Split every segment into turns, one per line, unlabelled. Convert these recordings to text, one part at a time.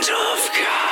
of
God.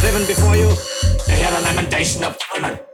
Driven before you. They hear the lamentation of women.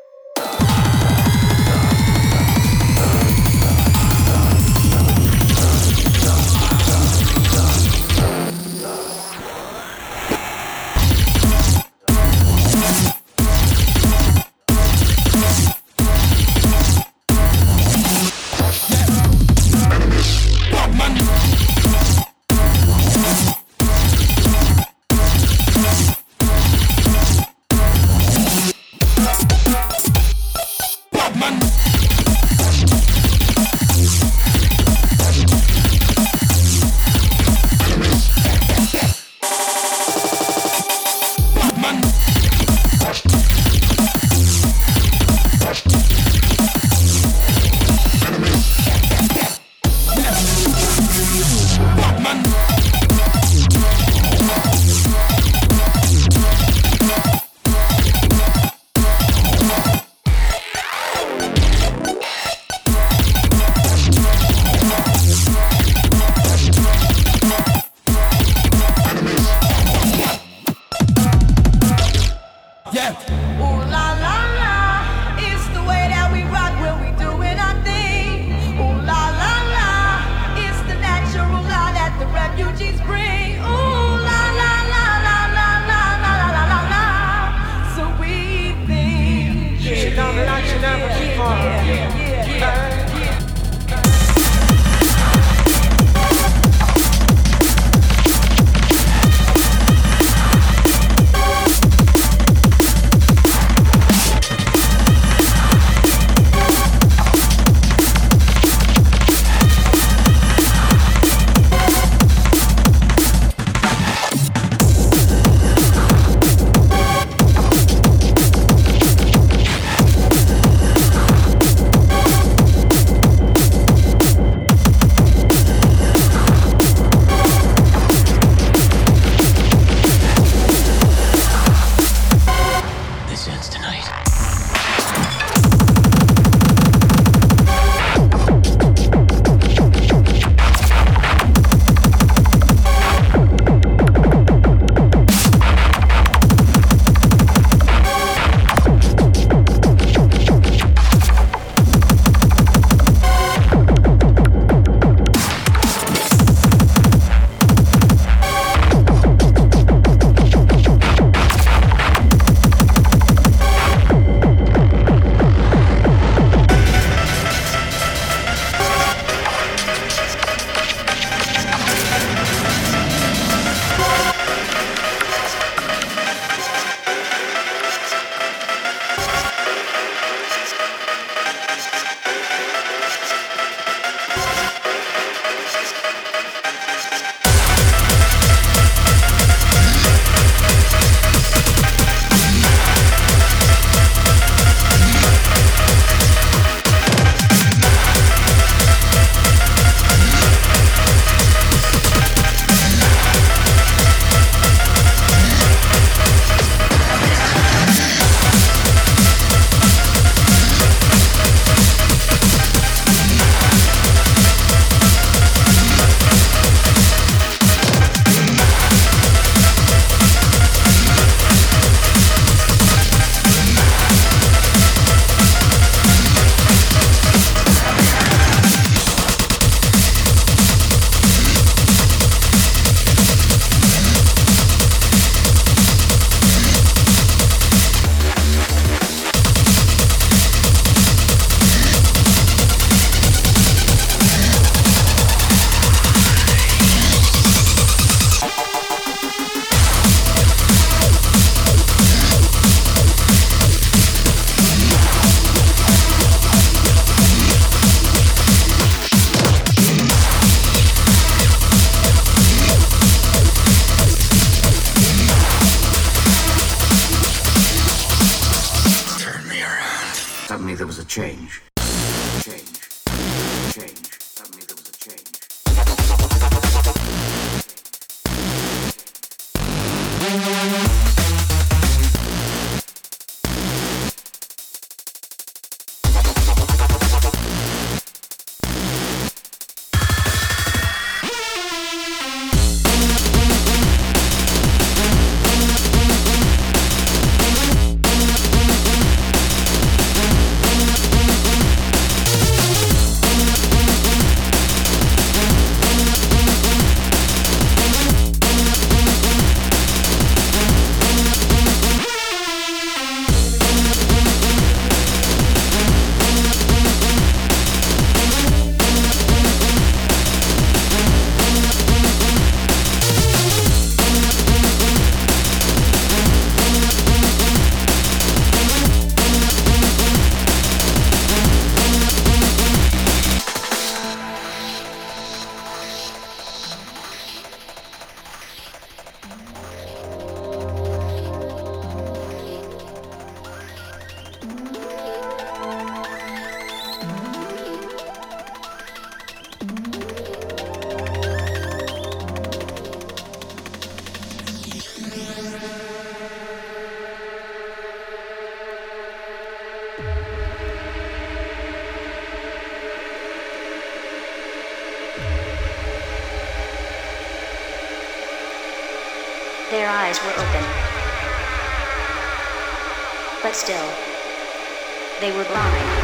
But still, they were blind.